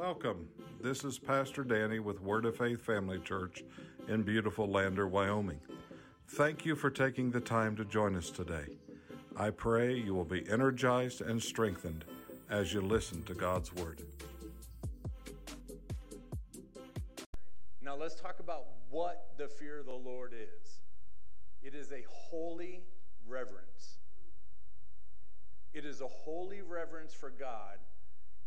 Welcome. This is Pastor Danny with Word of Faith Family Church in beautiful Lander, Wyoming. Thank you for taking the time to join us today. I pray you will be energized and strengthened as you listen to God's Word. Now let's talk about what the fear of the Lord is. It is a holy reverence. It is a holy reverence for God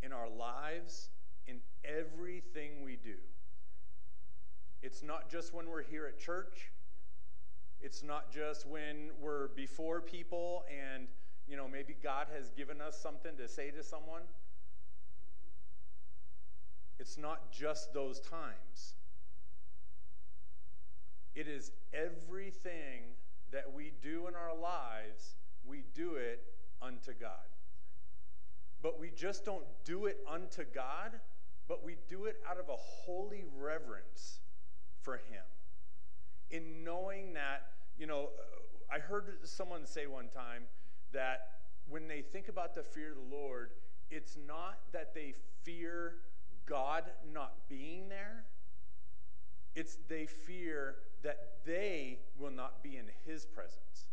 in our lives, in everything we do. It's not just when we're here at church. It's not just when we're before people and, you know, maybe God has given us something to say to someone. It's not just those times. It is everything that we do in our lives, we do it unto God. But we just don't do it unto God, but we do it out of a holy reverence for Him. In knowing that, you know, I heard someone say one time that when they think about the fear of the Lord, it's not that they fear God not being there, it's they fear that they will not be in His presence.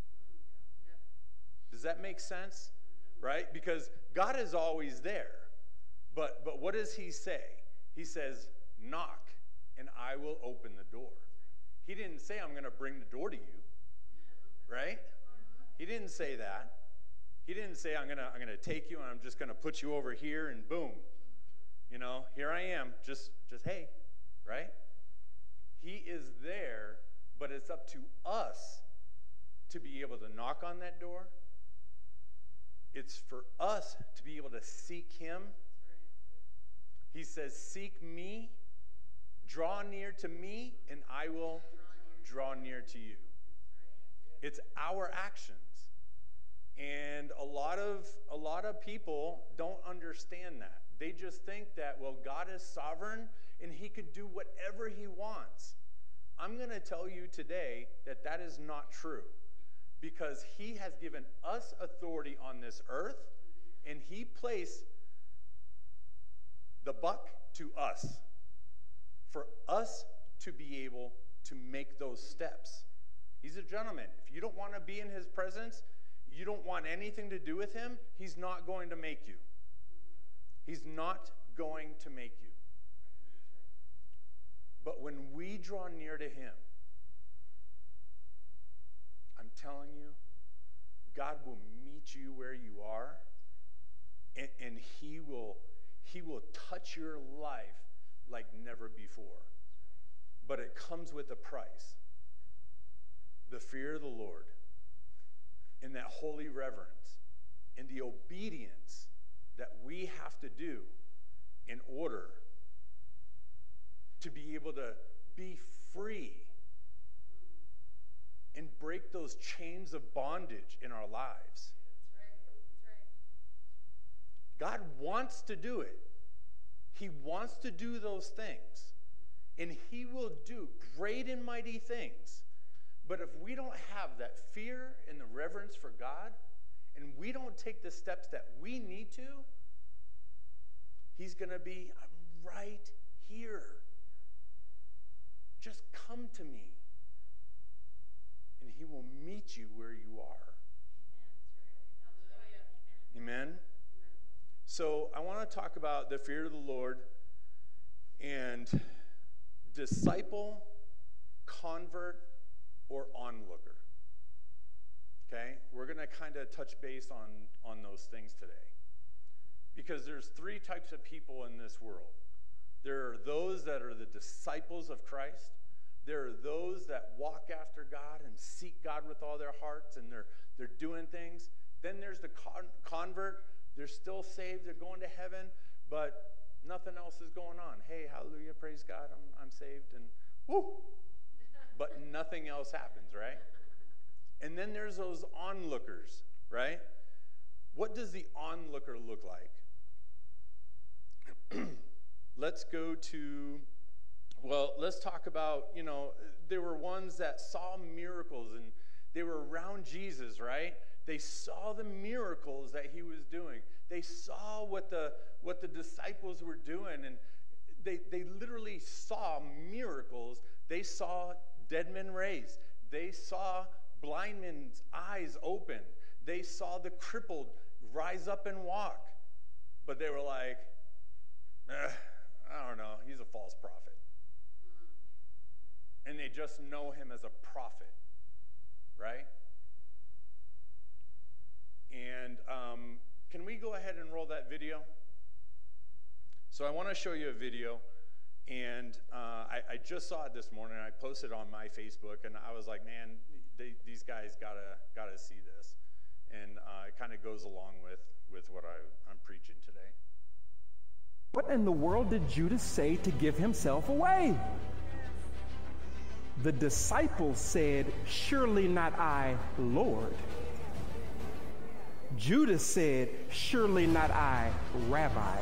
Does that make sense? Right? Because God is always there. But, but what does He say? He says, Knock, and I will open the door. He didn't say, I'm going to bring the door to you. Right? He didn't say that. He didn't say, I'm going to I'm going to take you and I'm just going to put you over here and boom. You know, here I am. Just, just hey, right? He is there, but it's up to us to be able to knock on that door it's for us to be able to seek Him. He says, Seek me, draw near to me, and I will draw near to you. It's our actions. And a lot of a lot of people don't understand that. They just think that well God is sovereign and he can do whatever he wants. I'm going to tell you today that that is not true because he has given us authority on this earth and he placed the buck to us for us to be able to make those steps. He's a gentleman. If you don't want to be in his presence, you don't want anything to do with him, he's not going to make you. He's not going to make you. But when we draw near to him, I'm telling you, God will meet you where you are, and, and He will He will touch your life like never before. But it comes with a price. The fear of the Lord, and that holy reverence, and the obedience that we have to do in order to be able to be free and break those chains of bondage in our lives. God wants to do it. He wants to do those things. And He will do great and mighty things. But if we don't have that fear and the reverence for God, and we don't take the steps that we need to, He's going to be, I'm right here. Just come to me and He will meet you where you are. Amen. So, I want to talk about the fear of the Lord and disciple, convert, or onlooker. Okay? We're going to kind of touch base on, on those things today. Because there's three types of people in this world. There are those that are the disciples of Christ, there are those that walk after God and seek God with all their hearts and they're, they're doing things. Then there's the con- convert. They're still saved, they're going to heaven, but nothing else is going on. Hey, hallelujah, praise God, I'm, I'm saved, and whoo! But nothing else happens, right? And then there's those onlookers, right? What does the onlooker look like? Let's go to well, let's talk about, you know, there were ones that saw miracles and they were around Jesus, right? They saw the miracles that he was doing. They saw what the, what the disciples were doing, and they, they literally saw miracles. They saw dead men raised. They saw blind men's eyes open. They saw the crippled rise up and walk. But they were like, eh, I don't know, he's a false prophet. And they just know him as a prophet, right? And um, can we go ahead and roll that video? So I want to show you a video. And uh, I, I, just saw it this morning. I posted on my Facebook, and I was like, "Man, they, these guys gotta gotta see this." And uh, it kind of goes along with with what I, I'm preaching today. What in the world did Judas say to give himself away? The disciples said, Surely not I, Lord. Judas said, Surely not I, Rabbi.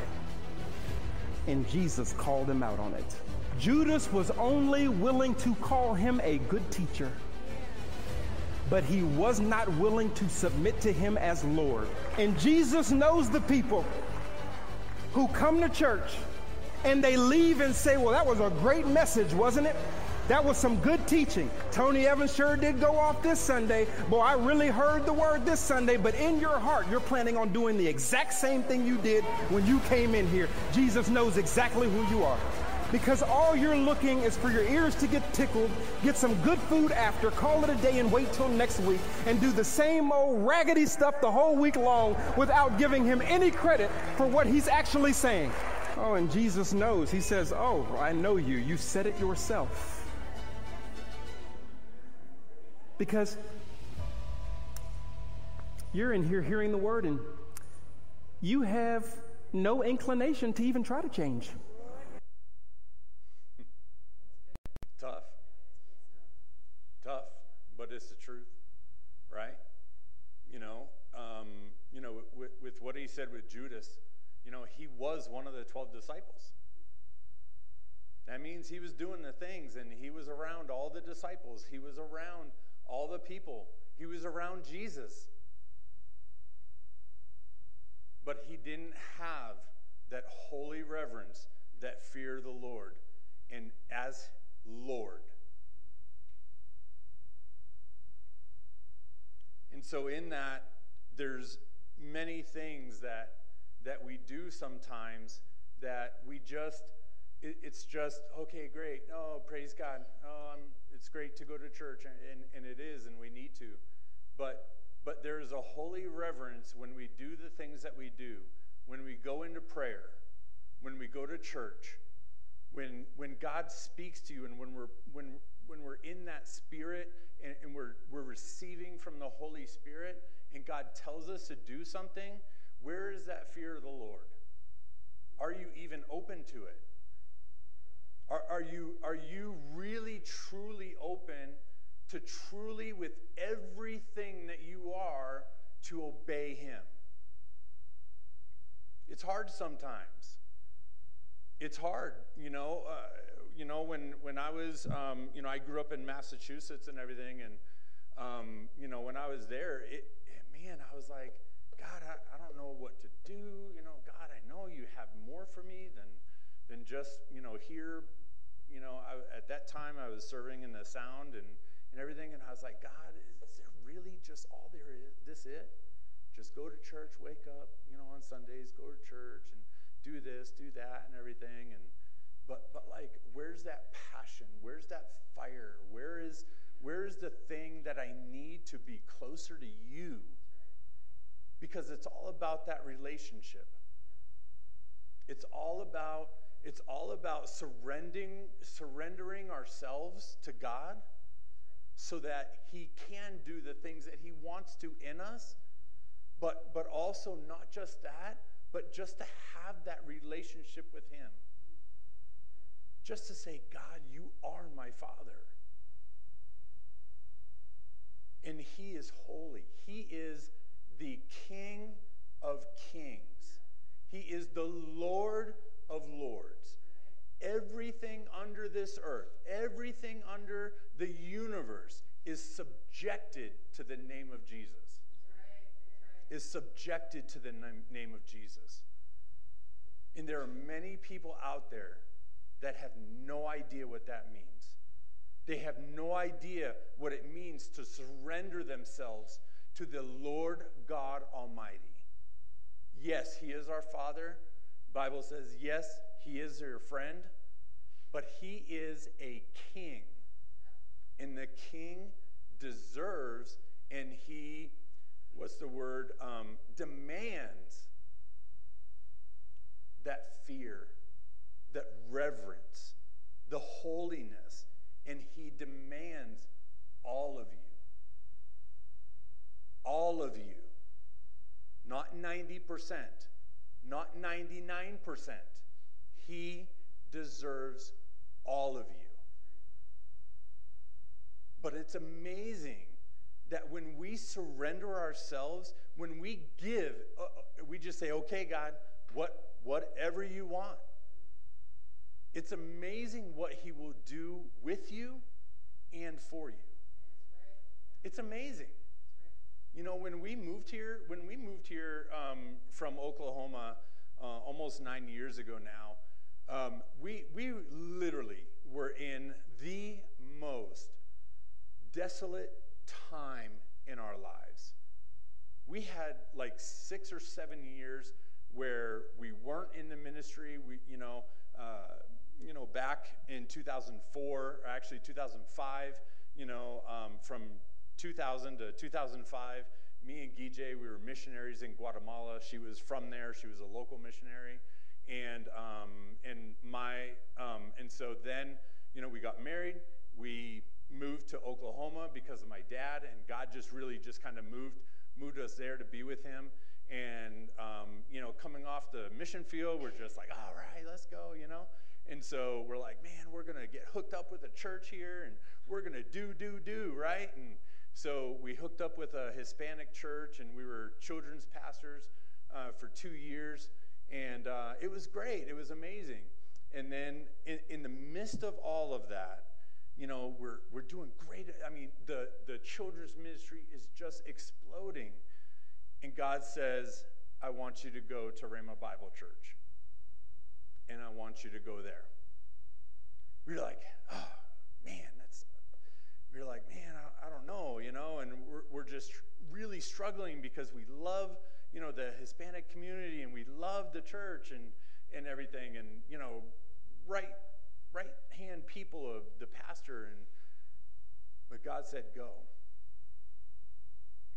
And Jesus called him out on it. Judas was only willing to call him a good teacher, but he was not willing to submit to him as Lord. And Jesus knows the people who come to church and they leave and say, Well, that was a great message, wasn't it? That was some good teaching. Tony Evans sure did go off this Sunday. Boy, I really heard the word this Sunday, but in your heart, you're planning on doing the exact same thing you did when you came in here. Jesus knows exactly who you are. Because all you're looking is for your ears to get tickled, get some good food after, call it a day and wait till next week, and do the same old raggedy stuff the whole week long without giving him any credit for what he's actually saying. Oh, and Jesus knows. He says, Oh, I know you. You said it yourself. Because you're in here hearing the word and you have no inclination to even try to change. Tough. Tough, but it's the truth, right? You know, um, you know, with, with what he said with Judas, you know, he was one of the 12 disciples. That means he was doing the things and he was around all the disciples. He was around all the people. He was around Jesus. But he didn't have that holy reverence, that fear of the Lord, and as Lord. And so in that, there's many things that that we do sometimes that we just it, it's just okay great oh praise god oh i'm it's great to go to church, and, and it is, and we need to. But, but there is a holy reverence when we do the things that we do, when we go into prayer, when we go to church, when, when God speaks to you, and when we're, when, when we're in that spirit and, and we're, we're receiving from the Holy Spirit, and God tells us to do something, where is that fear of the Lord? Are you even open to it? Are, are, you, are you really, truly open to truly, with everything that you are, to obey Him? It's hard sometimes. It's hard, you know. Uh, you know, when, when I was, um, you know, I grew up in Massachusetts and everything, and, um, you know, when I was there, it, it man, I was like, God, I, I don't know what to do. You know, God, I know you have more for me than, than just, you know, here you know, I, at that time I was serving in the sound and, and everything, and I was like, God, is, is there really just all there is? This it? Just go to church, wake up, you know, on Sundays, go to church and do this, do that, and everything. And but but like, where's that passion? Where's that fire? Where is where is the thing that I need to be closer to you? Because it's all about that relationship. It's all about it's all about surrendering, surrendering ourselves to God so that He can do the things that He wants to in us, but, but also not just that, but just to have that relationship with Him. Just to say, God, you are my Father. And He is holy. He is the King of kings. He is the Lord of lords. Everything under this earth, everything under the universe is subjected to the name of Jesus. is subjected to the name of Jesus. And there are many people out there that have no idea what that means. They have no idea what it means to surrender themselves to the Lord God Almighty. Yes, He is our Father. Bible says, yes, He is your friend, but He is a king. And the king deserves and he, what's the word, um, demands that fear, that reverence, the holiness, and he demands all of you. All of you. Not 90%, not 99%. He deserves all of you. But it's amazing that when we surrender ourselves, when we give, uh, uh, we just say, okay, God, what, whatever you want. It's amazing what He will do with you and for you. It's amazing. You know, when we moved here, when we moved here um, from Oklahoma uh, almost nine years ago now, um, we, we literally were in the most desolate time in our lives. We had like six or seven years where we weren't in the ministry. We, you know, uh, you know, back in 2004, or actually 2005, you know, um, from 2000 to 2005, me and Gijay, we were missionaries in Guatemala. She was from there. She was a local missionary, and um, and my um, and so then, you know, we got married. We moved to Oklahoma because of my dad, and God just really just kind of moved moved us there to be with Him. And um, you know, coming off the mission field, we're just like, all right, let's go, you know. And so we're like, man, we're gonna get hooked up with a church here, and we're gonna do, do, do, right? And so we hooked up with a Hispanic church, and we were children's pastors uh, for two years, and uh, it was great. It was amazing. And then in, in the midst of all of that, you know, we're, we're doing great. I mean, the, the children's ministry is just exploding. And God says, I want you to go to Rhema Bible Church. And I want you to go there. We're like, oh, man, that's, we're like, man, I, I don't know, you know, and we're, we're just really struggling because we love, you know, the Hispanic community and we love the church and, and everything. And, you know, right right hand people of the pastor and but God said go.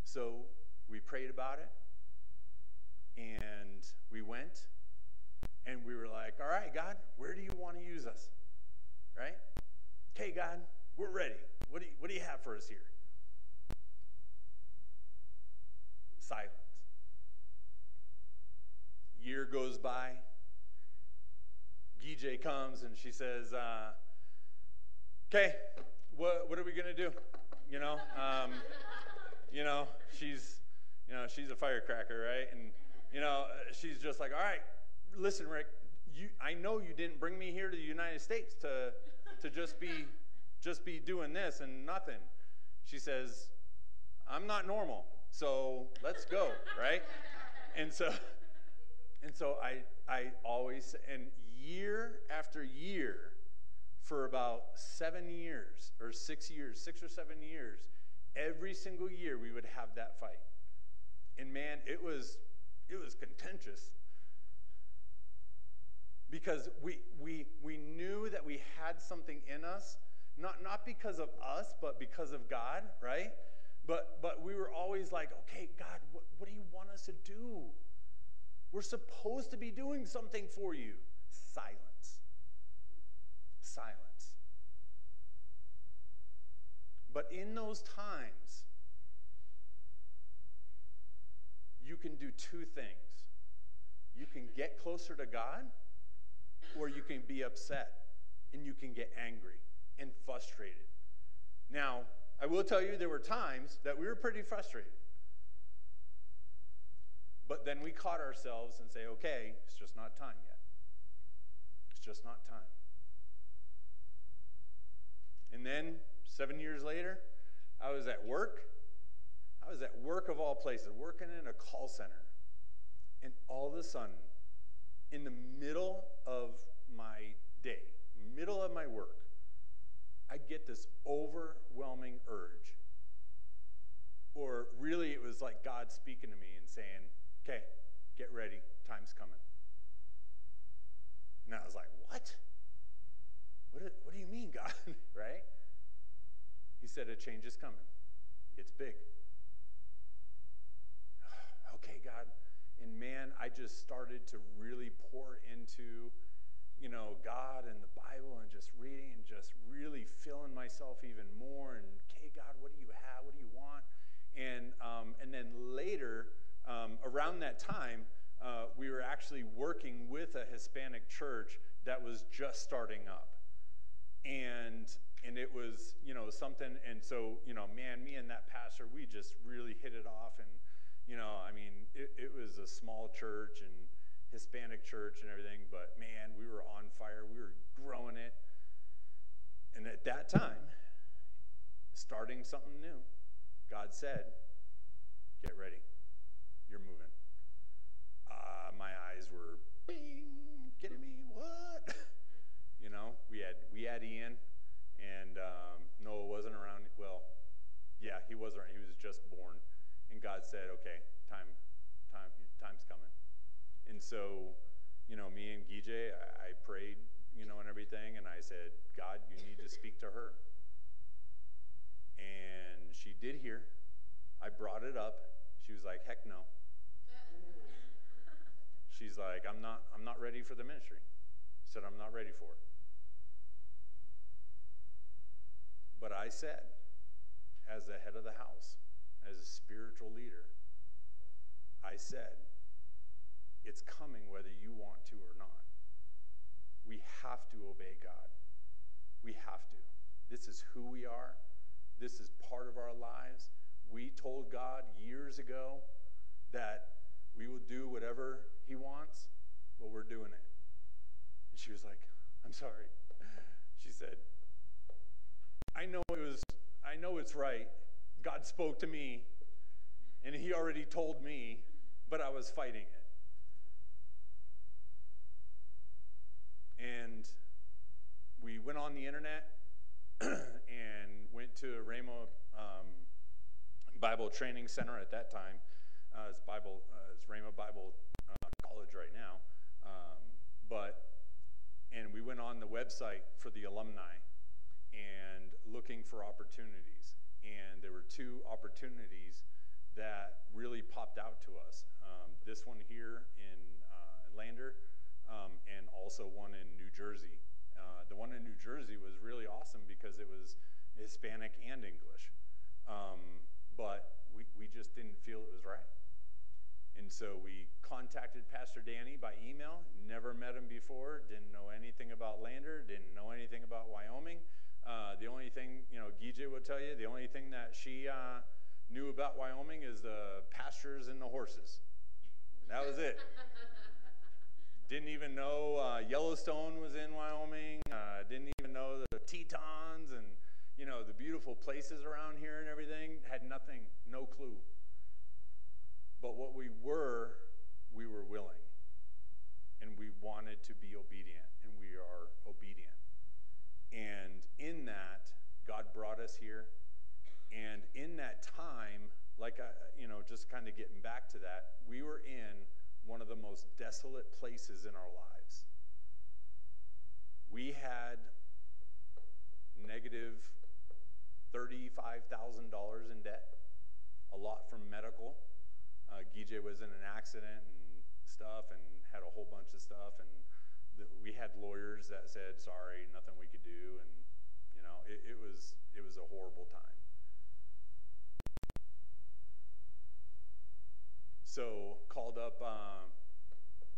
So we prayed about it and we went and we were like, all right, God, where do you want to use us? Right? Okay, God, we're ready. What do you, what do you have for us here? Silence. Year goes by. Gijay comes and she says, uh, "Okay, what what are we gonna do? You know, um, you know, she's, you know, she's a firecracker, right? And you know, she's just like, all right, listen, Rick, you, I know you didn't bring me here to the United States to to just be just be doing this and nothing. She says, I'm not normal, so let's go, right? And so, and so I I always and year after year for about seven years or six years, six or seven years, every single year we would have that fight. And man, it was it was contentious. Because we we we knew that we had something in us, not not because of us, but because of God, right? But but we were always like, okay, God, what, what do you want us to do? We're supposed to be doing something for you silence. Silence. But in those times, you can do two things. You can get closer to God, or you can be upset and you can get angry and frustrated. Now, I will tell you, there were times that we were pretty frustrated. But then we caught ourselves and say, okay, it's just not time yet It's just not time. And then, seven years later, I was at work. I was at work of all places, working in a call center. And all of a sudden, in the middle of my day, middle of my work, I get this overwhelming urge. Or really, it was like God speaking to me and saying, Okay, get ready, time's coming. And I was like, What? What do, what do you mean, God? right? He said, A change is coming. It's big. okay, God. And man, I just started to really pour into, you know, God and the Bible and just reading and just really filling myself even more. And, okay, God, what do you have? What do you want? And, um, and then later, um, around that time, uh, we were actually working with a Hispanic church that was just starting up. And, and it was, you know, something, and so, you know, man, me and that pastor, we just really hit it off. And, you know, I mean, it, it was a small church and Hispanic church and everything, but man, we were on fire. We were growing it. And at that time, starting something new, God said, Get ready. You're moving. Uh, my eyes were bing, kidding me? What? you know, we had we had Ian, and um, Noah wasn't around. Well, yeah, he was around. He was just born, and God said, "Okay, time, time, time's coming." And so, you know, me and Gije, I, I prayed, you know, and everything, and I said, "God, you need to speak to her." And she did hear. I brought it up. She was like, heck no. She's like, I'm not, I'm not ready for the ministry. I said, I'm not ready for it. But I said, as the head of the house, as a spiritual leader, I said, it's coming whether you want to or not. We have to obey God. We have to. This is who we are. This is part of our lives. We told God years ago that we will do whatever He wants, but we're doing it. And she was like, I'm sorry. She said, I know it was, I know it's right. God spoke to me, and He already told me, but I was fighting it. And we went on the internet and went to Rhema um, Bible Training Center at that time. Uh, it's Bible, uh, it's Rhema Bible uh, College right now. Um, but, and we went on the website for the alumni and looking for opportunities. And there were two opportunities that really popped out to us. Um, this one here in uh, Lander, um, and also one in New Jersey. Uh, the one in New Jersey was really awesome because it was Hispanic and English. Um, but we, we just didn't feel it was right. And so we contacted Pastor Danny by email, never met him before, didn't know anything about Lander, didn't know anything about Wyoming. Uh, the only thing, you know, Gije will tell you, the only thing that she uh, knew about Wyoming is the pastures and the horses. That was it. didn't even know uh, Yellowstone was in Wyoming. Uh, didn't even know the Tetons and you know, the beautiful places around here and everything, had nothing, no clue. But what we were, we were willing. And we wanted to be obedient, and we are obedient. And in that, God brought us here. And in that time, like, I, you know, just kind of getting back to that, we were in one of the most desolate places in our lives. We had negative $35,000 in debt, a lot from medical. Uh, Gije was in an accident and stuff and had a whole bunch of stuff. And we had lawyers that said, sorry, nothing we could do. And, you know, it, it was, it was a horrible time. So called up, uh,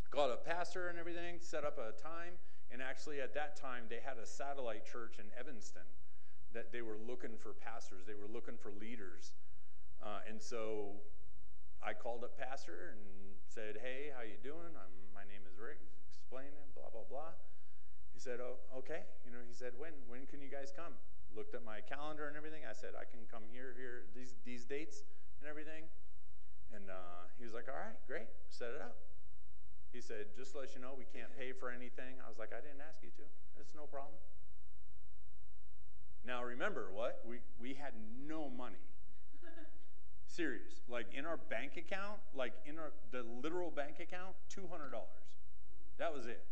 called a pastor and everything, set up a time. And actually, at that time, they had a satellite church in Evanston that they were looking for pastors, they were looking for leaders. Uh, and so I called up pastor and said, "Hey, how you doing? I'm, my name is Rick." Explaining blah blah blah. He said, "Oh, okay." You know, he said, "When when can you guys come?" Looked at my calendar and everything. I said, "I can come here here these these dates and everything. And uh, he was like, all right, great, set it up. He said, just to let you know, we can't pay for anything. I was like, I didn't ask you to. It's no problem. Now remember what? We, we had no money. Serious. Like in our bank account, like in our the literal bank account, $200. That was it.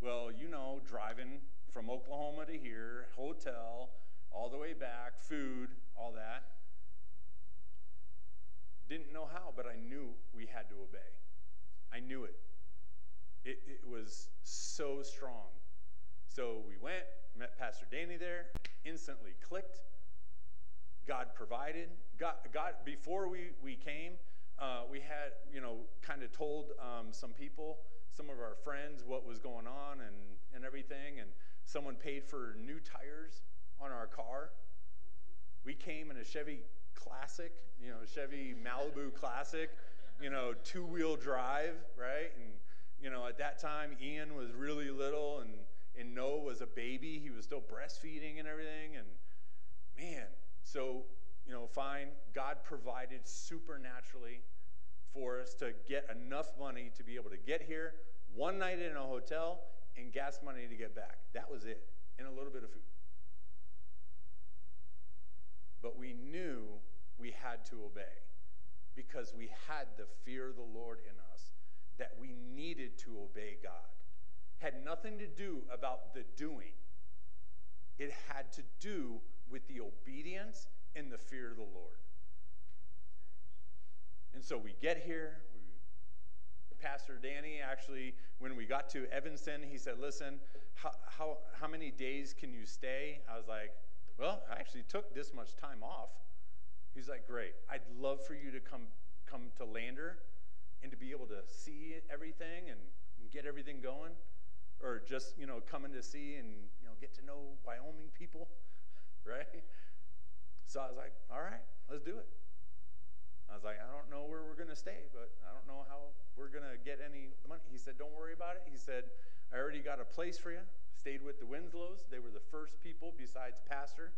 Well, you know, driving from Oklahoma to here, hotel, all the way back, food, all that. Didn't know how, but I knew we had to obey. I knew it. It, it was so strong. So we went, met Pastor Danny there, instantly clicked. God provided. God, God before we, we came, uh, we had, you know, kind of told um, some people, some of our friends, what was going on and, and everything. And someone paid for new tires on our car. We came in a Chevy Classic, you know, Chevy Malibu Classic, you know, two wheel drive, right? And, you know, at that time, Ian was really little and, and Noah was a baby. He was still breastfeeding and everything. And man, so, you know, fine. God provided supernaturally for us to get enough money to be able to get here, one night in a hotel, and gas money to get back. That was it, and a little bit of food. But we knew we had to obey because we had the fear of the Lord in us, that we needed to obey God. Had nothing to do about the doing, it had to do with the obedience and the fear of the Lord. And so we get here. We, Pastor Danny actually, when we got to Evanston, he said, Listen, how, how, how many days can you stay? I was like, Well, I actually took this much time off. He's like, Great. I'd love for you to come, come to Lander and to be able to see everything and, get everything going. Or just, you know, coming to see and, you know, get to know Wyoming people, right? So I was like, all right, let's do it. I was like, I don't know where we're going to stay, but I don't know how we're going to get any money. He said, Don't worry about it. He said, I already got a place for you. Stayed with the Winslows. They were the first people besides Pastor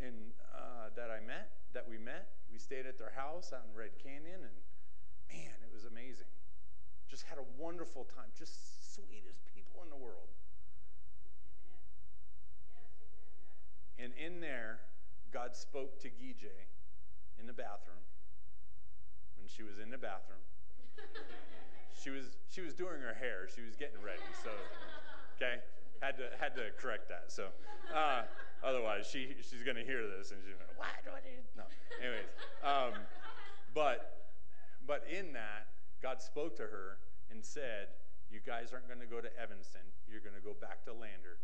and uh, that I met, that we met. We stayed at their house out in Red Canyon, and man, it was amazing. Just had a wonderful time. Just sweetest people in the world. And in there, God spoke to Gije in the bathroom when she was in the bathroom. she was she was doing her hair. She was getting ready. So, okay, had to had to correct that. So, uh, otherwise she she's gonna hear this and she's gonna what do I? No. Anyways, um, but but in that God spoke to her and said, "You guys aren't going to go to Evanston. You're going to go back to Lander,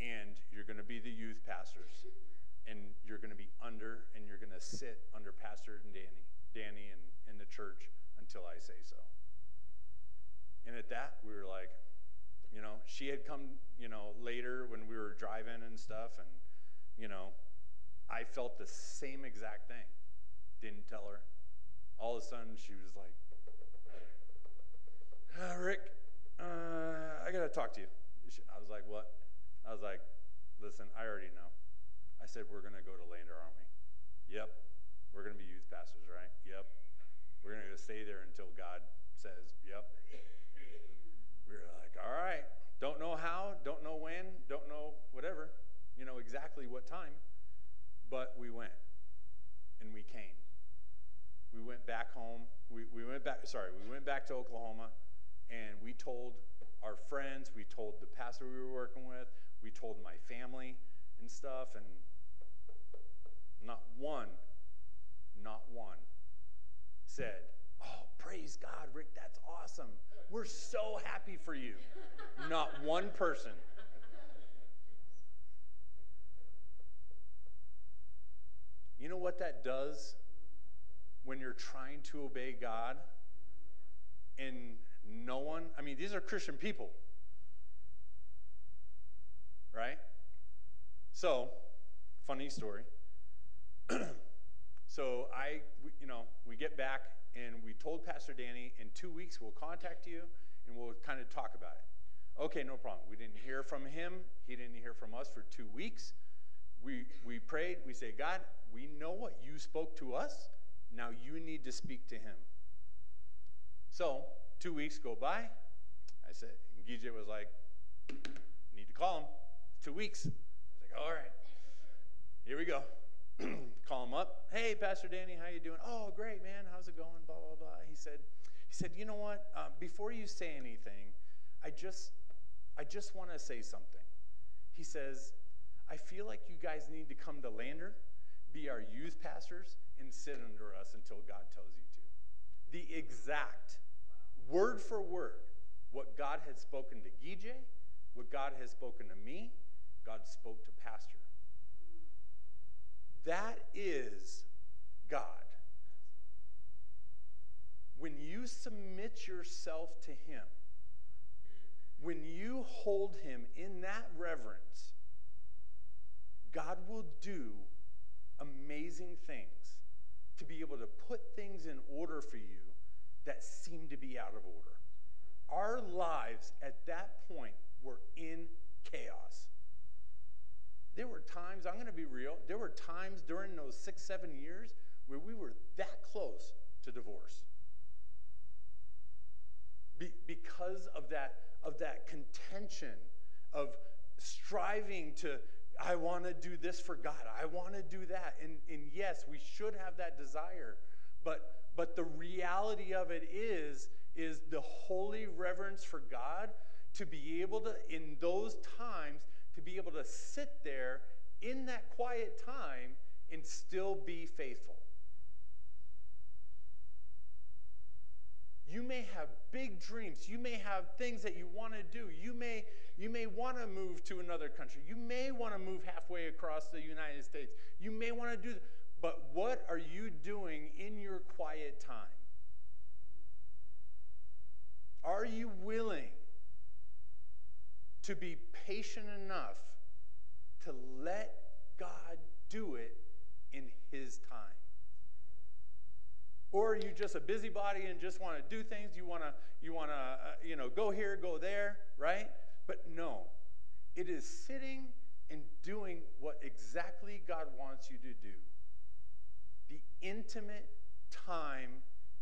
and you're going to be the youth pastors." and you're going to be under and you're going to sit under Pastor and Danny. Danny and, in the church until I say so. And at that, we were like, you know, she had come, you know, later when we were driving and stuff, and, you know, I felt the same exact thing. Didn't tell her. All of a sudden, she was like, uh, Rick, uh, I got to talk to you. I was like, what? I was like, listen, I already know. I said, we're going to go to Lander, aren't we? Yep. We're going to be youth pastors, right? Yep. We're going to stay there until God says, yep. We were like, all right. Don't know how, don't know when, don't know whatever, you know, exactly what time. But we went and we came. We went back home. We, we went back, sorry, we went back to Oklahoma and we told our friends, we told the pastor we were working with, we told my family and stuff, and not one not one, said, Oh, praise God, Rick, that's awesome. We're so happy for you. Not one person. You know what that does when you're trying to obey God and no one, I mean, these are Christian people, right? So, funny story. So I, you know, we get back and we told Pastor Danny in two weeks we'll contact you and we'll kind of talk about it. Okay, no problem. We didn't hear from him. He didn't hear from us for two weeks. we, we prayed. We say, God, we know what you spoke to us. Now you need to speak to him. So, two weeks go by. I said, and Gije was like, need to call him. Two weeks. I was like, all right, here we go. call him up. Hey, Pastor Danny, how you doing? Oh, great, man. How's it going? Blah blah blah. He said, he said, you know what? Uh, before you say anything, I just, I just want to say something. He says, I feel like you guys need to come to Lander, be our youth pastors, and sit under us until God tells you to. The exact word for word what God had spoken to Gije, what God has spoken to me, God spoke to Pastor. That is God. When you submit yourself to Him, when you hold Him in that reverence, God will do amazing things to be able to put things in order for you that seem to be out of order. Our lives at that point were in chaos. There were times, I'm going to be real, there were times during those six, seven years where we were that close to divorce. Be, because of that, of that contention of striving to, I want to do this for God. I want to do that. And, and yes, we should have that desire. But, but the reality of it is, is the holy reverence for God to be able to, in those times, to be able to sit there in that quiet time and still be faithful. You may have big dreams. You may have things that you want to do. You may, you may want to move to another country. You may want to move halfway across the United States. You may want to do that. But what are you doing in your quiet time? Are you willing to be patient enough to let God do it in His time? Or are you just a busybody and just want to do things? You want to, you want to, uh, you know, go here, go there, right? But no, it is sitting and doing what exactly God wants you to do. The intimate time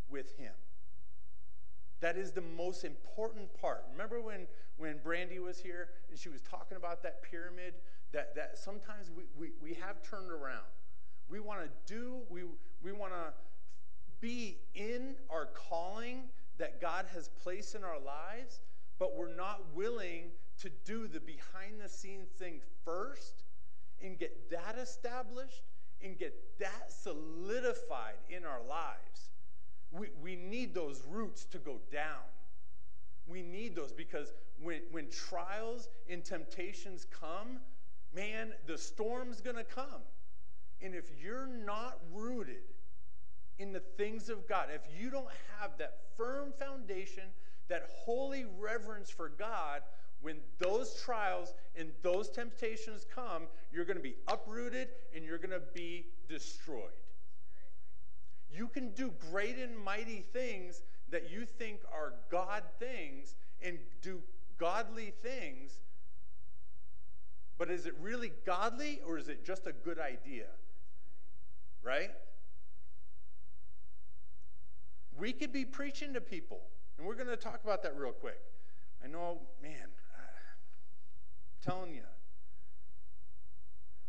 with Him. That is the most important part. Remember when, when Brandy was here and she was talking about that pyramid that, that sometimes we, we, we have turned around. We want to do, we, we want to be in our calling that God has placed in our lives, but we're not willing to do the behind the scenes thing first and get that established and get that solidified in our lives. We, we need those roots to go down. We need those because when, when trials and temptations come, man, the storm's going to come. And if you're not rooted in the things of God, if you don't have that firm foundation, that holy reverence for God, when those trials and those temptations come, you're going to be uprooted and you're going to be destroyed. You can do great and mighty things that you think are God things and do godly things, but is it really godly or is it just a good idea? Right? We could be preaching to people, and we're going to talk about that real quick. I know, man, I'm telling you,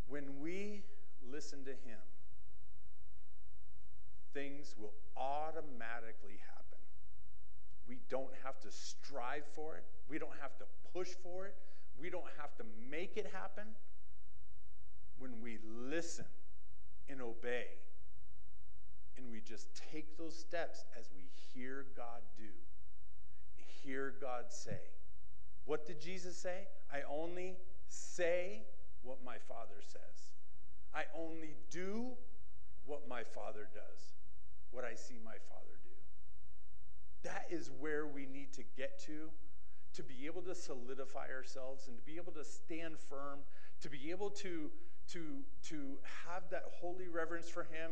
when we listen to Him, things will automatically happen. We don't have to strive for it, we don't have to push for it, we don't have to make it happen. When we listen and obey, and we just take those steps as we hear God do, hear God say. What did Jesus say? I only say what my Father says. I only do what my Father does what I see my Father do. That is where we need to get to to be able to solidify ourselves and to be able to stand firm, to be able to, to, to have that holy reverence for Him,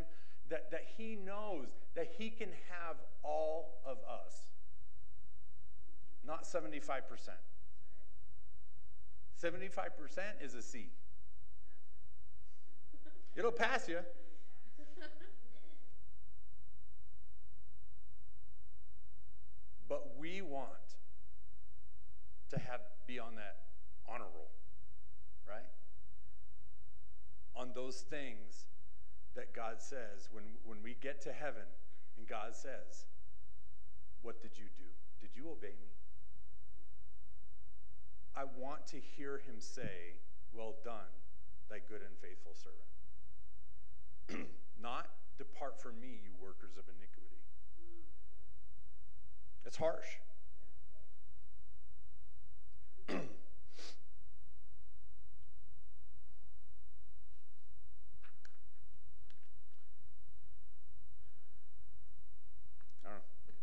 that, that He knows that He can have all of us, not 75%. 75% is a C. It'll pass you. But we want to have be on that honor roll, right? On those things that God says when, when we get to heaven and God says, What did you do? Did you obey me? I want to hear him say, Well done, thy good and faithful servant. Not depart from me, you workers of iniquity. It's harsh.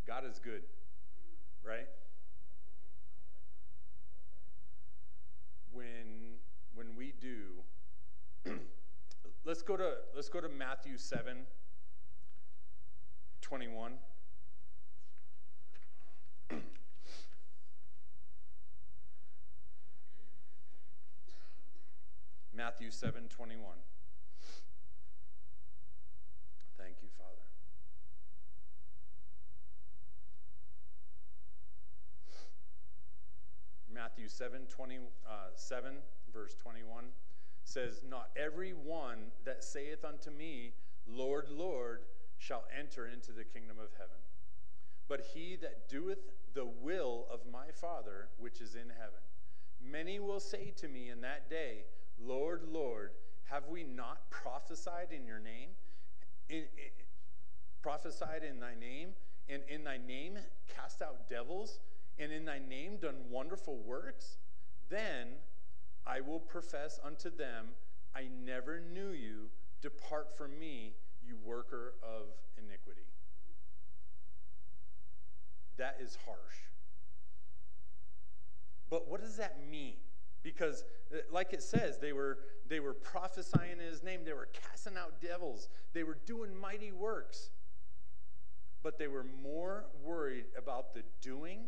God is good, right? When when we do let's go to let's go to Matthew 7 21 Matthew 7 21 Thank you, Father. Matthew 7, 20, uh, 7, verse 21 says, Not every one that saith unto me, Lord, Lord, shall enter into the kingdom of heaven, but he that doeth the will of my Father which is in heaven. Many will say to me in that day, Lord, Lord, have we not prophesied in your name? In, in, prophesied in thy name, and in thy name cast out devils? and in thy name done wonderful works, then I will profess unto them, I never knew you. Depart from me, you worker of iniquity. That is harsh. But what does that mean? Because, uh, like it says, they were, they were prophesying in his name, they were casting out devils, they were doing mighty works. But they were more worried about the doing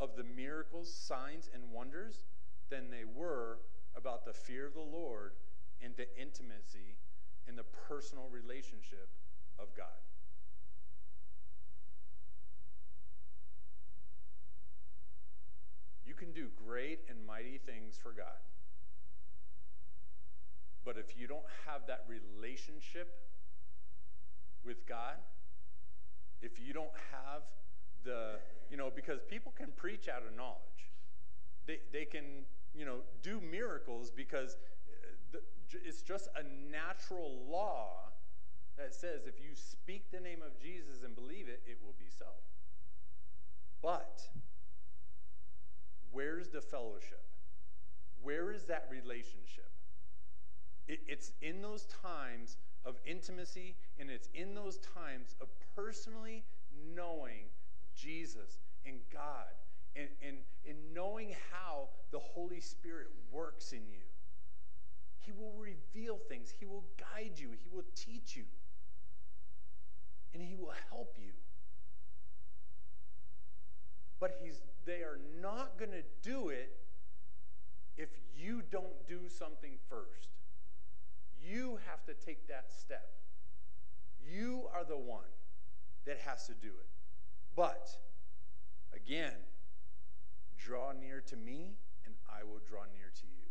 of the miracles, signs, and wonders than they were about the fear of the Lord and the intimacy and the personal relationship of God. You can do great and mighty things for God. But if you don't have that relationship with God, if you don't have the you know, because people can preach out of knowledge. They, they can, you know, do miracles because uh, it's just a natural law that says if you speak the name of Jesus and believe it, it will be so. But where's the fellowship? Where is that relationship? It, it's in those times of intimacy and it's in those times of personally knowing Jesus and God and, and, and knowing how the Holy Spirit works in you. He will reveal things, He will guide you, He will teach you, and He will help you. But he's, they are not going to do it if you don't do something first. You have to take that step. You are the one that has to do it. But again, draw near to me, and I will draw near to you.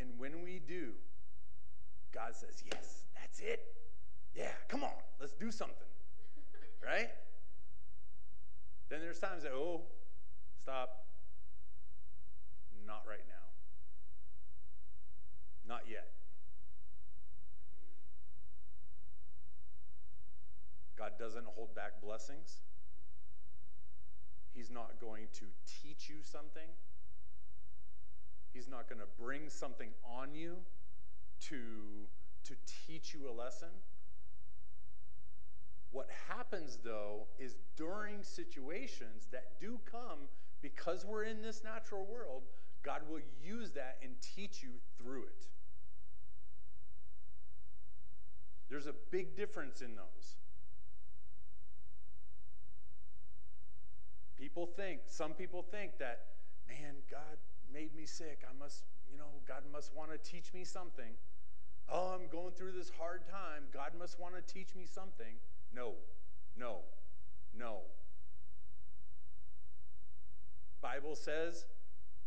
And when we do, God says, Yes, that's it. Yeah, come on, let's do something. Right? Then there's times that, oh, stop. Not right now. Not yet. God doesn't hold back blessings. He's not going to teach you something. He's not going to bring something on you to, to teach you a lesson. What happens, though, is during situations that do come because we're in this natural world, God will use that and teach you through it. There's a big difference in those. People think, some people think that, man, God made me sick. I must, you know, God must want to teach me something. Oh, I'm going through this hard time. God must want to teach me something. No, no, no. Bible says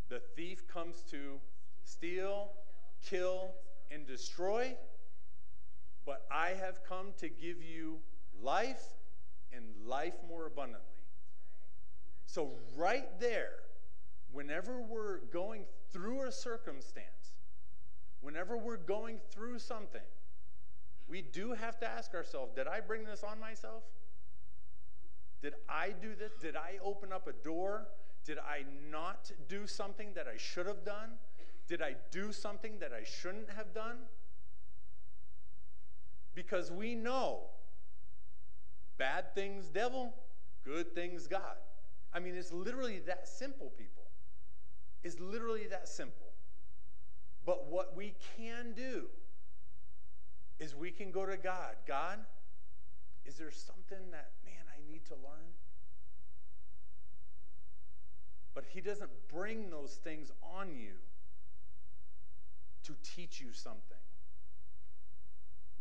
the thief comes to steal, kill, and destroy, but I have come to give you life and life more abundantly. So, right there, whenever we're going through a circumstance, whenever we're going through something, we do have to ask ourselves Did I bring this on myself? Did I do this? Did I open up a door? Did I not do something that I should have done? Did I do something that I shouldn't have done? Because we know bad things, devil, good things, God. I mean, it's literally that simple, people. It's literally that simple. But what we can do is we can go to God. God, is there something that, man, I need to learn? But He doesn't bring those things on you to teach you something.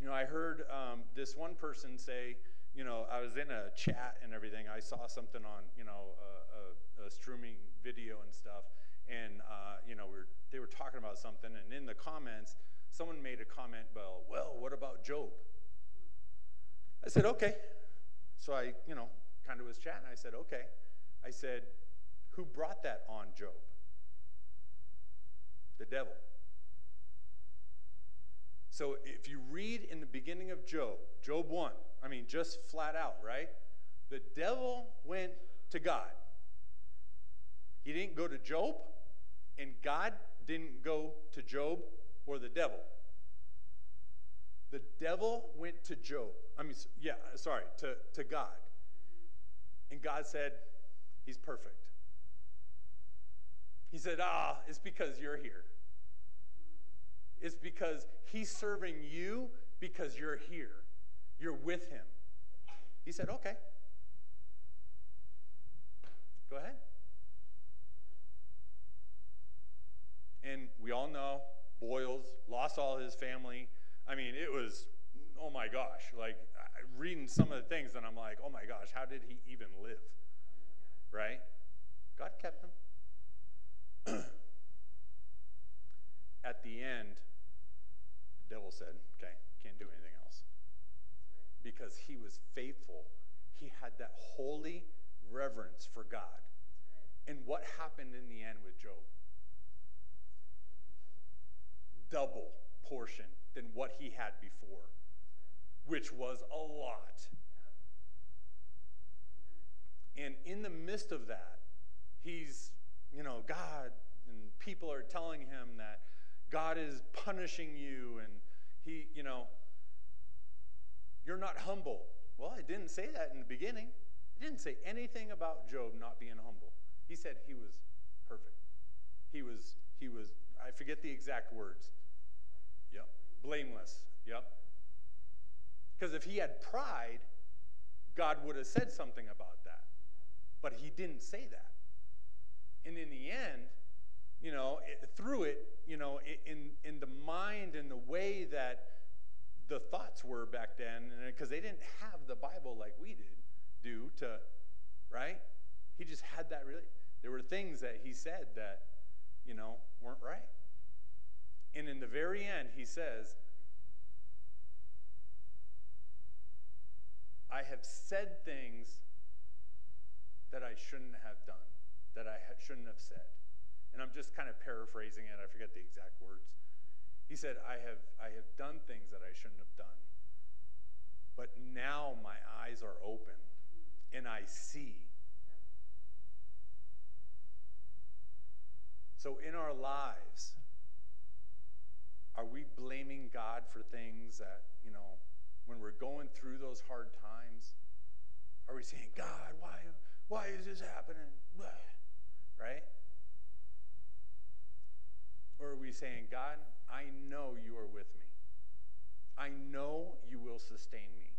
You know, I heard um, this one person say, you know, I was in a chat and everything. I saw something on, you know, a, a, a streaming video and stuff, and uh, you know, we were, they were talking about something, and in the comments, someone made a comment about, well, what about Job? I said, okay. So I, you know, kind of was chatting. I said, okay. I said, who brought that on Job? The devil. So if you read in the beginning of Job, Job 1, I mean, just flat out, right? The devil went to God. He didn't go to Job, and God didn't go to Job or the devil. The devil went to Job. I mean, yeah, sorry, to, to God. And God said, He's perfect. He said, Ah, it's because you're here. It's because He's serving you because you're here. You're with Him. He said, Okay. Go ahead. And we all know Boils lost all his family. I mean, it was, oh my gosh, like reading some of the things, and I'm like, oh my gosh, how did he even live? Right? God kept him. At the end, the devil said, okay, can't do anything else. Because he was faithful. He had that holy reverence for God. And what happened in the end with Job? Double portion than what he had before, which was a lot. And in the midst of that, he's, you know, God, and people are telling him that God is punishing you, and he, you know, you're not humble. Well, it didn't say that in the beginning. It didn't say anything about Job not being humble. He said he was perfect. He was, he was, I forget the exact words. Yep. Blameless. Yep. Because if he had pride, God would have said something about that. But he didn't say that. And in the end, you know, it, through it, you know, in, in the mind and the way that the thoughts were back then, because uh, they didn't have the Bible like we did, do to, right? He just had that really. There were things that he said that, you know, weren't right. And in the very end, he says, I have said things that I shouldn't have done, that I shouldn't have said. And I'm just kind of paraphrasing it. I forget the exact words. He said, I have, I have done things that I shouldn't have done. But now my eyes are open and I see. So in our lives, are we blaming God for things that, you know, when we're going through those hard times? Are we saying, God, why, why is this happening? Right? Or are we saying, God, I know you are with me. I know you will sustain me.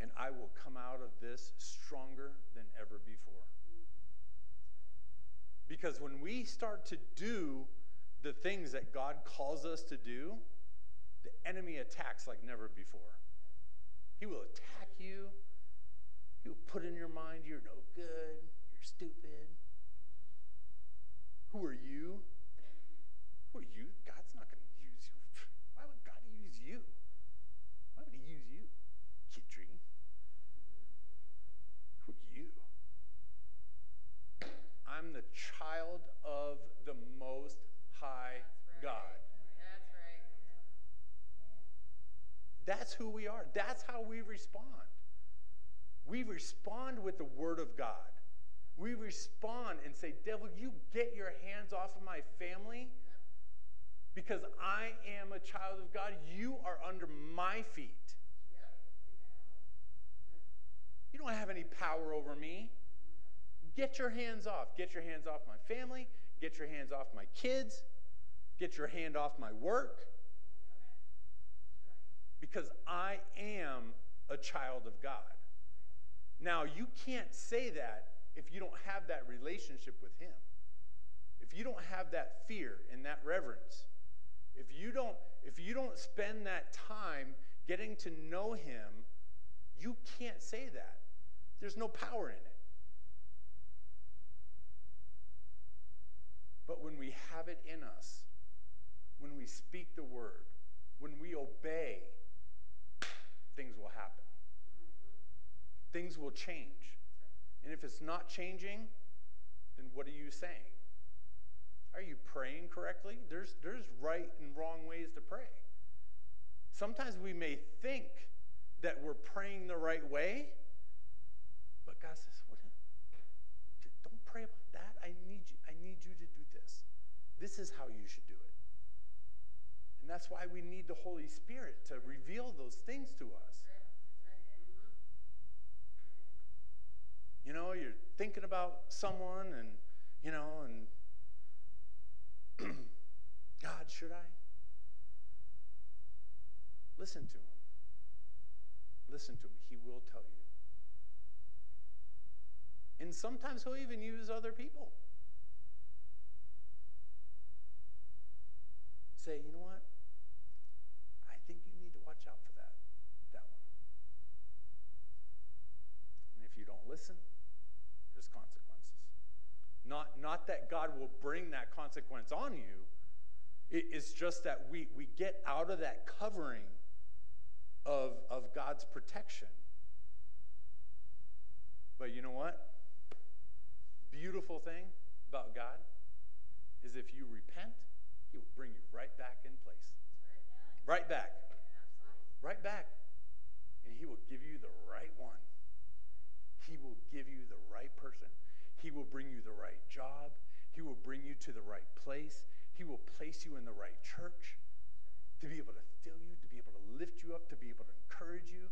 And I will come out of this stronger than ever before. Mm-hmm. Because when we start to do the things that God calls us to do, the enemy attacks like never before. He will attack you. He will put in your mind, you're no good, you're stupid. Who are you? Who are you? God's not going to use you. Why would God use you? Why would He use you? Kitri? Who are you? I'm the child of the Most High That's right. God. That's right. That's who we are. That's how we respond. We respond with the Word of God. We respond and say, Devil, you get your hands off of my family because I am a child of God. You are under my feet. You don't have any power over me. Get your hands off. Get your hands off my family. Get your hands off my kids. Get your hand off my work. Because I am a child of God. Now, you can't say that if you don't have that relationship with Him. If you don't have that fear and that reverence. If you don't, if you don't spend that time getting to know Him, you can't say that. There's no power in it. But when we have it in us, when we speak the word, when we obey, things will happen. Things will change. And if it's not changing, then what are you saying? Are you praying correctly? There's, there's right and wrong ways to pray. Sometimes we may think that we're praying the right way, but God says, what? Don't pray about that. I need you. I need you to do this. This is how you should. And that's why we need the Holy Spirit to reveal those things to us. Mm-hmm. You know, you're thinking about someone and, you know, and God, should I? Listen to him. Listen to him. He will tell you. And sometimes he'll even use other people. Say, you know what? I think you need to watch out for that, that one. And if you don't listen, there's consequences. Not, not that God will bring that consequence on you. It is just that we, we get out of that covering of, of God's protection. But you know what? Beautiful thing about God is if you repent, He will bring you right back in place. Right back. Right back. And He will give you the right one. He will give you the right person. He will bring you the right job. He will bring you to the right place. He will place you in the right church to be able to fill you, to be able to lift you up, to be able to encourage you.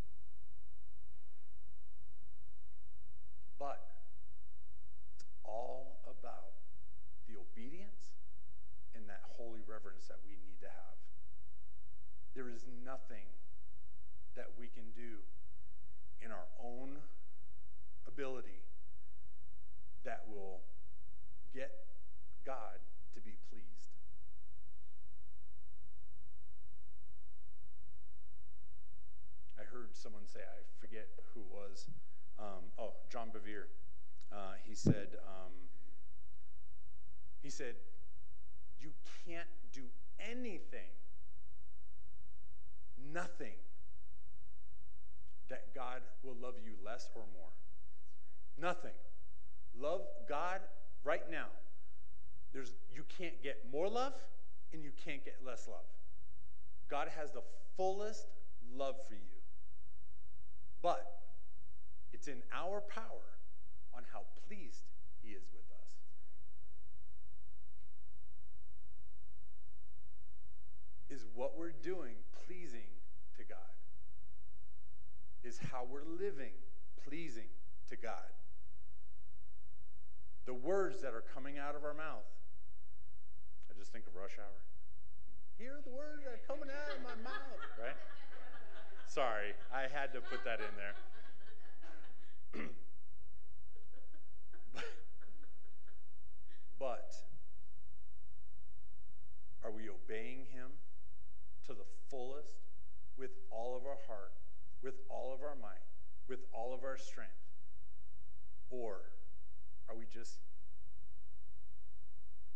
But it's all about the obedience and that holy reverence that we need to have. There is nothing that we can do in our own ability that will get God to be pleased. I heard someone say, I forget who it was. Um, oh, John Bevere. Uh, he said, um, he said, you can't do anything, nothing that God will love you less or more. Nothing. Love God right now. There's you can't get more love and you can't get less love. God has the fullest love for you. But it's in our power on how pleased he is with us. Is what we're doing pleasing to God? Is how we're living pleasing to God? the words that are coming out of our mouth. I just think of rush hour. Hear the words that are coming out of my mouth, right? Sorry, I had to put that in there. but, are we obeying Him to the fullest with all of our heart, with all of our might, with all of our strength? Or are we just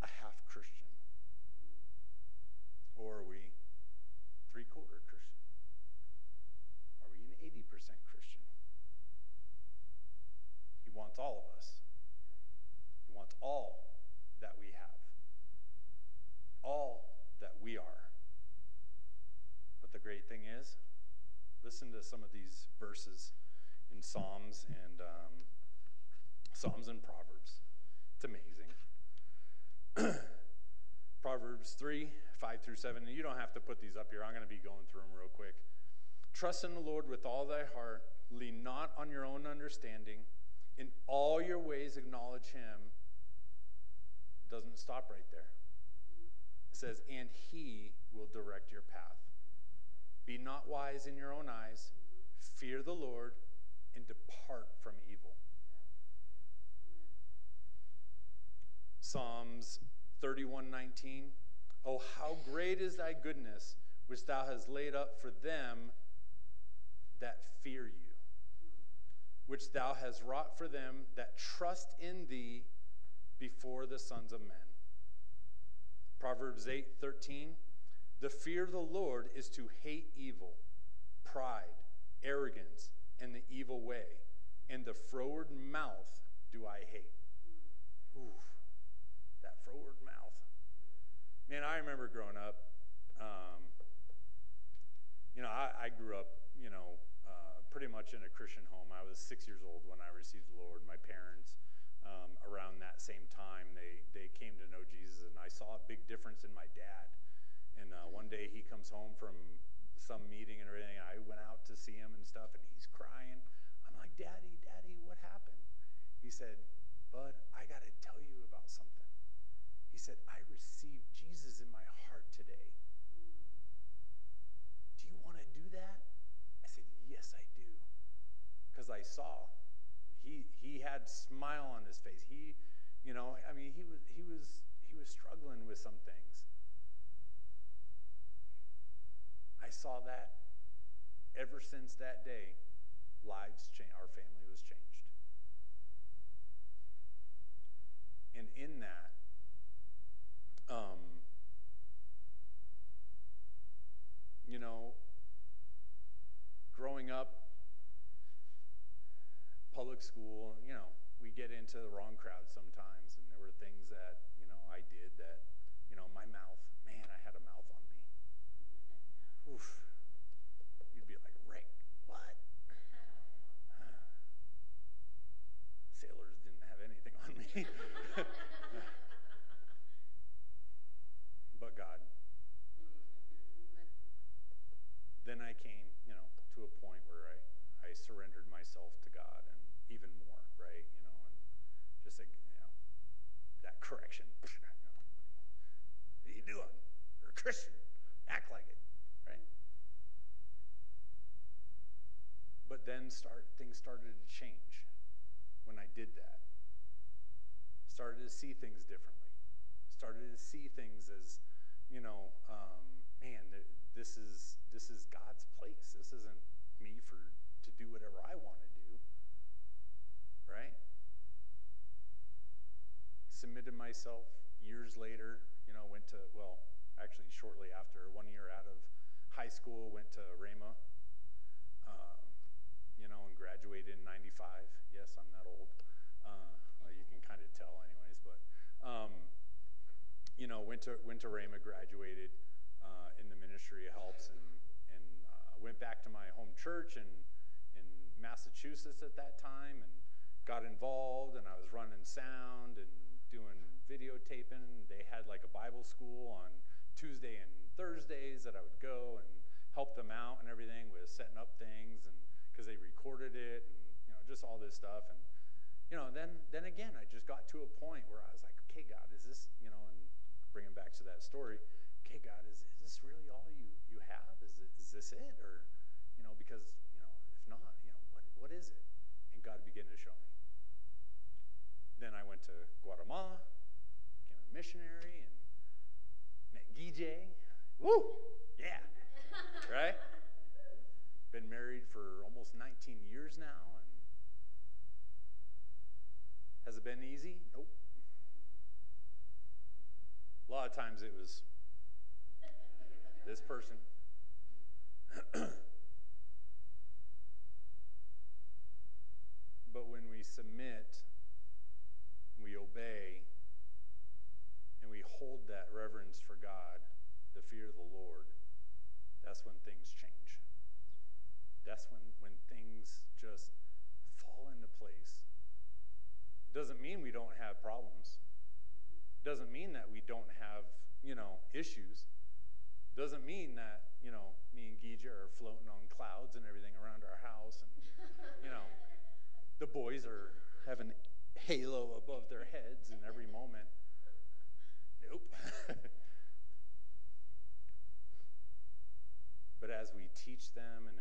a half Christian? Or are we three quarter Christian? Are we an 80% Christian? He wants all of us. He wants all that we have, all that we are. But the great thing is, listen to some of these verses in Psalms and um, Psalms and Proverbs. It's amazing. Proverbs 3, 5 through 7. And you don't have to put these up here. I'm going to be going through them real quick. Trust in the Lord with all thy heart. Lean not on your own understanding. In all your ways acknowledge him. Doesn't stop right there. It says, and he will direct your path. Be not wise in your own eyes. Fear the Lord and depart from evil. Psalms 31:19 Oh how great is thy goodness which thou hast laid up for them that fear you which thou hast wrought for them that trust in thee before the sons of men. Proverbs 8:13 The fear of the Lord is to hate evil pride arrogance and the evil way and the froward mouth do I hate froward mouth. Man, I remember growing up. Um, you know, I, I, grew up, you know, uh, pretty much in a Christian home. I was six years old when I received the Lord. My parents, um, around that same time, they they came to know Jesus, and I saw a big difference in my dad. And uh, one day he comes home from some meeting and everything. I went out to see him and stuff, and he's crying. I'm like, Daddy, Daddy, what happened? He said, Bud, I got to tell you about something. He said, I received Jesus in my heart today. Do you want to do that? I said, Yes, I do. Because I saw he he had smile on his face. He, you know, I mean, he was he was he was struggling with some things. I saw that ever since that day, lives changed. Our family was changed. And in that, um, you know, growing up, public school, you know, we get into the wrong crowd sometimes, and there were things that, you know, I did that, you know, my mouth, man, I had a mouth on me. Oof. You'd be like, Rick, what? Sailors didn't have anything on me. then I came, you know, to a point where I, I surrendered myself to God and even more, right? You know, and just like, you know, that correction. What are you doing? You're a Christian. Act like it, right? But then start things started to change when I did that. Started to see things differently. Started to see things as, you know, um, man, this is this is God's place. This isn't me for to do whatever I want to do. Right? Submitted myself years later, you know, went to well, actually shortly after, one year out of high school, went to Rhema. Um, you know, and graduated in 95. Yes, I'm that old. Uh, well, you can kind of tell anyways, but um, you know, went to went to Rhema, graduated uh, in the ministry of helps, and and uh, went back to my home church in Massachusetts at that time, and got involved. And I was running sound and doing videotaping. They had like a Bible school on Tuesday and Thursdays that I would go and help them out and everything with setting up things and because they recorded it and you know just all this stuff and you know then then again I just got to a point where I was like okay God is this you know and bringing back to that story okay, God, is, is this really all you, you have? Is, it, is this it? Or, you know, because, you know, if not, you what, is it? And God began to show me. Then I went to Guatemala, became a missionary, and met Guy Woo! Yeah. right? been married for almost 19 years now. And has it been easy? Nope. A lot of times it was this person. but when we submit, we obey, and we hold that reverence for God, the fear of the Lord, that's when things change. That's when, when things just fall into place. It Doesn't mean we don't have problems. It Doesn't mean that we don't have, you know, issues. It Doesn't mean that, you know, me and Gija are floating on clouds and everything around our house and, you know, the boys are having halo above their heads in every moment. Nope. but as we teach them and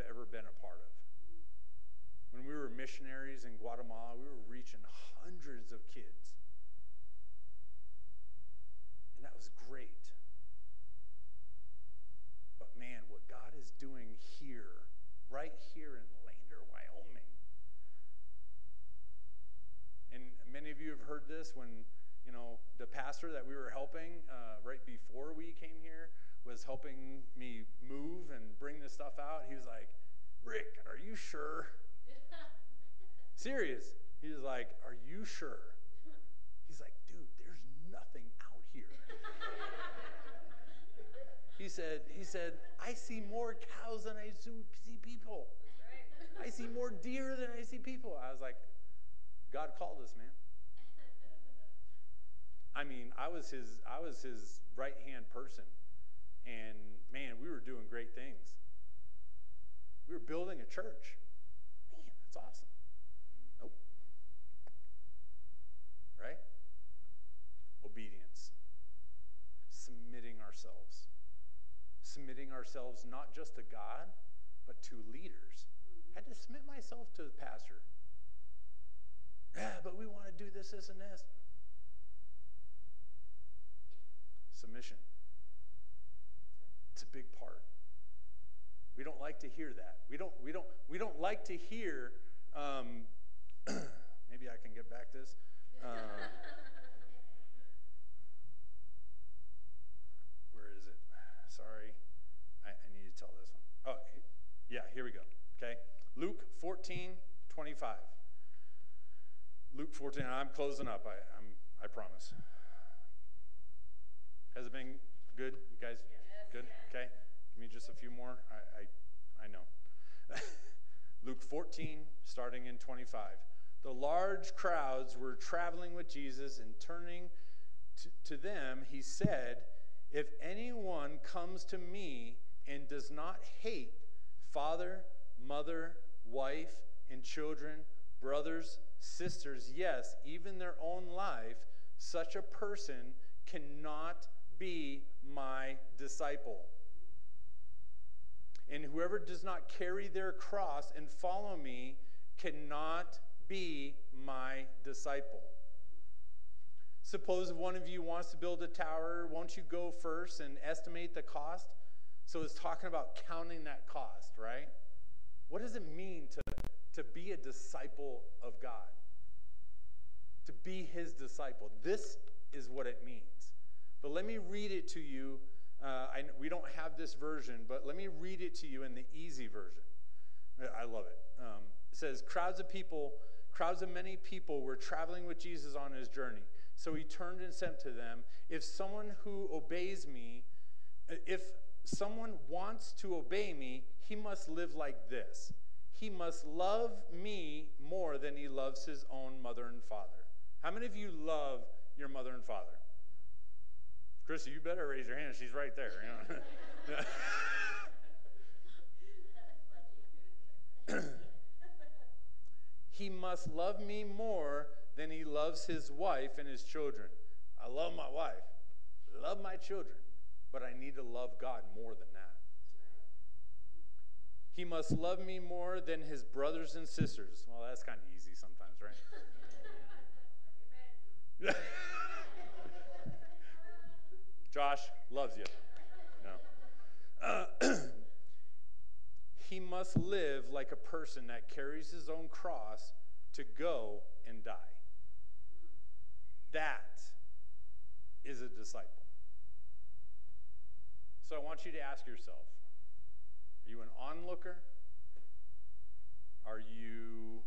have ever been a part of. When we were missionaries in Guatemala, we were reaching hundreds of kids. And that was great. But man, what God is doing here, right here in Lander, Wyoming. And many of you have heard this when you know, the pastor that we were helping uh, right before we came here was helping me move and bring this stuff out. He was like, Rick, are you sure? Serious. He was like, Are you sure? He's like, Dude, there's nothing out here. he said, he said, I see more cows than I see people. I see more deer than I see people. I was like, God called us, man. I mean, I was his I was his right hand person, and man, we were doing great things. We were building a church. Man, that's awesome. Nope. Right? Obedience. Submitting ourselves. Submitting ourselves not just to God, but to leaders. I had to submit myself to the pastor. Yeah, but we want to do this, this, and this. submission. It's a big part. We don't like to hear that. We don't, we don't, we don't like to hear, um, maybe I can get back this. Uh, where is it? Sorry. I, I need to tell this one. Oh, yeah, here we go. Okay. Luke 14, 25. Luke 14, I'm closing up, I, I'm, I promise. Has it been good? You guys yes. Good? Okay. Give me just a few more. I, I, I know. Luke 14, starting in 25. The large crowds were traveling with Jesus, and turning to, to them, he said, If anyone comes to me and does not hate father, mother, wife, and children, brothers, sisters, yes, even their own life, such a person cannot be my disciple. And whoever does not carry their cross and follow me cannot be my disciple. Suppose one of you wants to build a tower, won't you go first and estimate the cost? So it's talking about counting that cost, right? What does it mean to, to be a disciple of God? To be his disciple. This is what it means. But let me read it to you. Uh, I, we don't have this version, but let me read it to you in the easy version. I love it. Um, it says, Crowds of people, crowds of many people were traveling with Jesus on his journey. So he turned and said to them, If someone who obeys me, if someone wants to obey me, he must live like this. He must love me more than he loves his own mother and father. How many of you love your mother and father? Christy, you better raise your hand. She's right there. You know? he must love me more than he loves his wife and his children. I love my wife, love my children but I need to love God more than that. He must love me more than his brothers and sisters. Well, that's kind of easy sometimes, right? Josh loves you. No. Uh, he must live like a person that carries his own cross to go and die. That is a disciple. So I want you to ask yourself are you an onlooker? Are you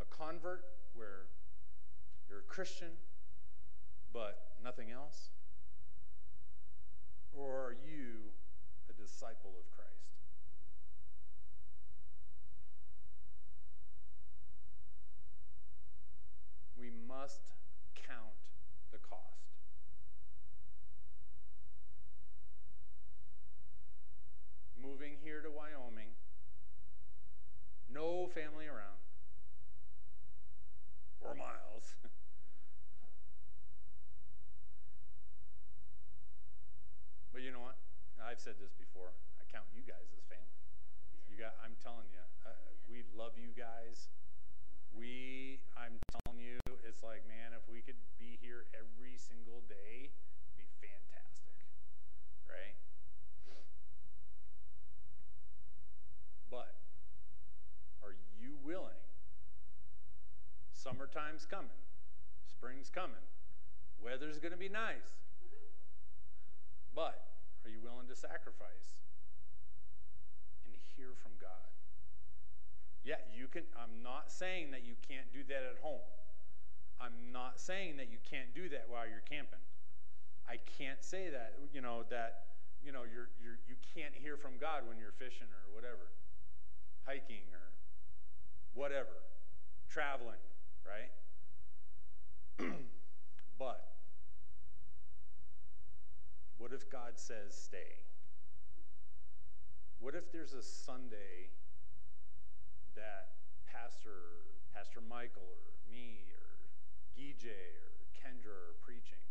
a convert where you're a Christian but nothing else? Or are you a disciple of Christ? We must count the cost. Moving here to Wyoming, no family around. Four miles. But you know what? I've said this before. I count you guys as family. You got. I'm telling you, uh, we love you guys. We. I'm telling you, it's like, man, if we could be here every single day, be fantastic, right? But are you willing. Summertime's coming, spring's coming, weather's going to be nice. But are you willing to sacrifice and hear from God? Yeah, you can. I'm not saying that you can't do that at home. I'm not saying that you can't do that while you're camping. I can't say that, you know, that, you know, you're, you're, you can't hear from God when you're fishing or whatever, hiking or whatever, traveling, right? but what if God says stay? What if there's a Sunday that Pastor Pastor Michael or me or Gijay or Kendra are preaching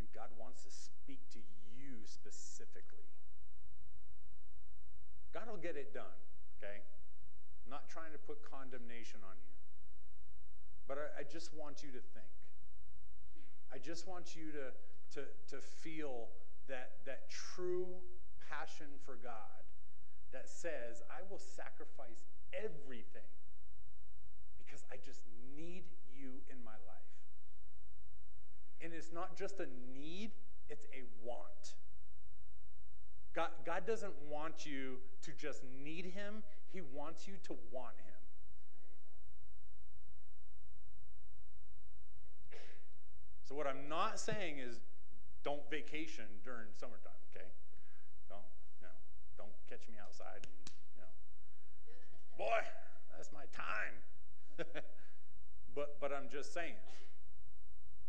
when God wants to speak to you specifically? God will get it done, okay? I'm not trying to put condemnation on you. But I, I just want you to think. I just want you to, to, to feel that, that true passion for God that says, I will sacrifice everything because I just need you in my life. And it's not just a need, it's a want. God, God doesn't want you to just need Him, He wants you to want Him. So, what I'm not saying is don't vacation during summertime, okay? Don't, you know, don't catch me outside and, you know, boy, that's my time. but, but I'm just saying,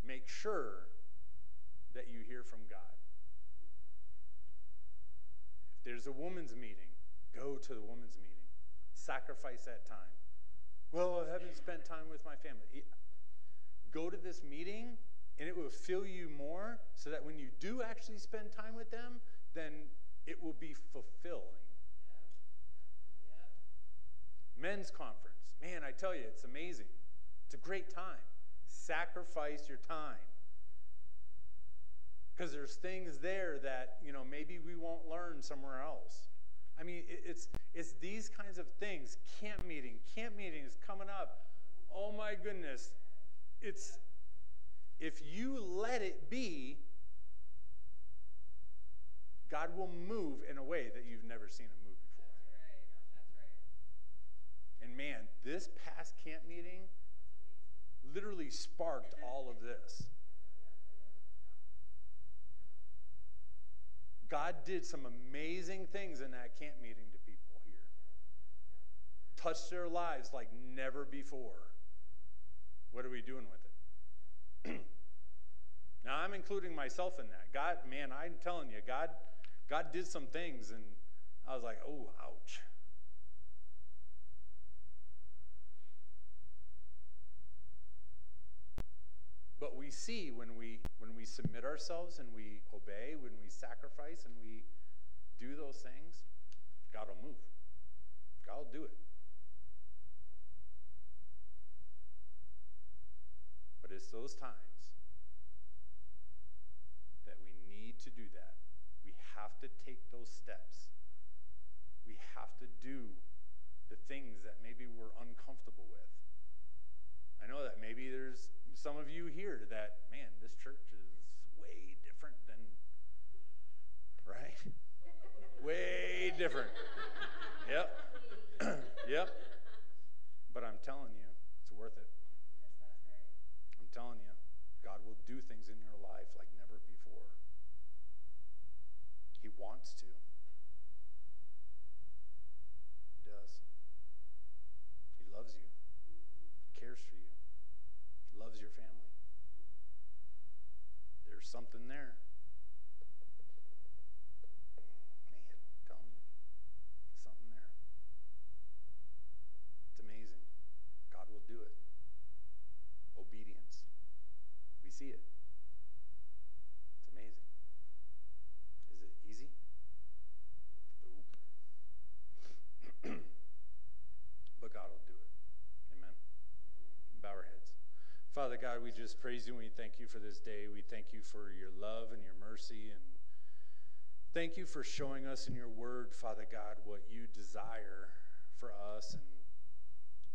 make sure that you hear from God. If there's a woman's meeting, go to the woman's meeting. Sacrifice that time. Well, I haven't spent time with my family. Go to this meeting and it will fill you more so that when you do actually spend time with them, then it will be fulfilling. Men's conference. Man, I tell you, it's amazing. It's a great time. Sacrifice your time. Because there's things there that, you know, maybe we won't learn somewhere else. I mean, it's, it's these kinds of things. Camp meeting, camp meeting is coming up. Oh my goodness. It's, if you let it be, God will move in a way that you've never seen him move before. That's right. That's right. And man, this past camp meeting literally sparked all of this. God did some amazing things in that camp meeting to people here. Touched their lives like never before. What are we doing with it? now I'm including myself in that. God, man, I'm telling you, God, God did some things, and I was like, oh, ouch. But we see when we when we submit ourselves and we obey, when we sacrifice and we do those things, God will move. God will do it. But it's those times that we need to do that. We have to take those steps. We have to do the things that maybe we're uncomfortable with. I know that maybe there's some of you here that, man, this church is way different than, right? way different. Yep. yep. But I'm telling you, it's worth it. Yes, that's right. I'm telling you, God will do things in your life like never before. He wants to. He does. He loves you, He cares for you loves your family. There's something there. Man, telling you, something there. It's amazing. God will do it. Obedience. We see it. It's amazing. Is it easy? Nope. but God will do it. Amen. Bow our heads. Father God, we just praise you and we thank you for this day. We thank you for your love and your mercy. And thank you for showing us in your word, Father God, what you desire for us. And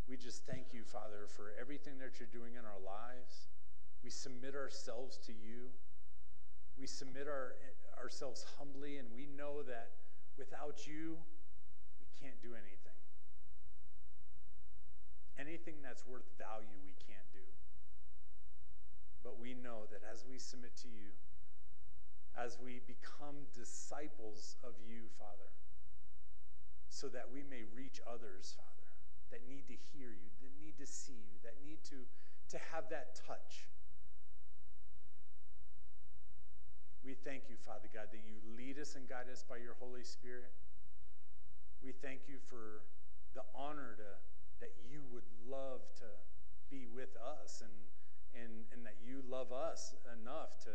we just thank you, Father, for everything that you're doing in our lives. We submit ourselves to you. We submit our, ourselves humbly, and we know that without you, we can't do anything. Anything that's worth value, we can't do. But we know that as we submit to you, as we become disciples of you, Father, so that we may reach others, Father, that need to hear you, that need to see you, that need to, to have that touch. We thank you, Father God, that you lead us and guide us by your Holy Spirit. We thank you for the honor to, that you would love to be with us and and, and that you love us enough to,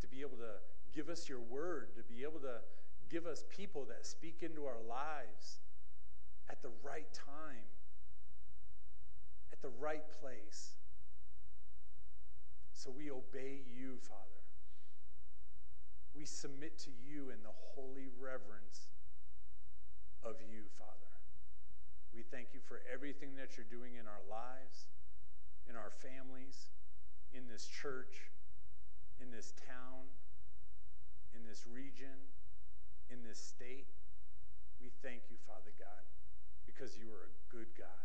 to be able to give us your word, to be able to give us people that speak into our lives at the right time, at the right place. So we obey you, Father. We submit to you in the holy reverence of you, Father. We thank you for everything that you're doing in our lives, in our families in this church, in this town, in this region, in this state. We thank you, Father God, because you are a good God.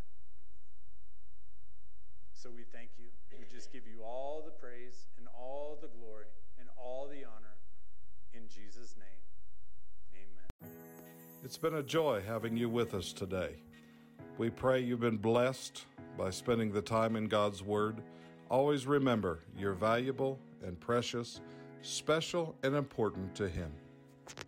So we thank you. We just give you all the praise and all the glory and all the honor in Jesus' name. Amen. It's been a joy having you with us today. We pray you've been blessed by spending the time in God's Word. Always remember you're valuable and precious, special and important to Him.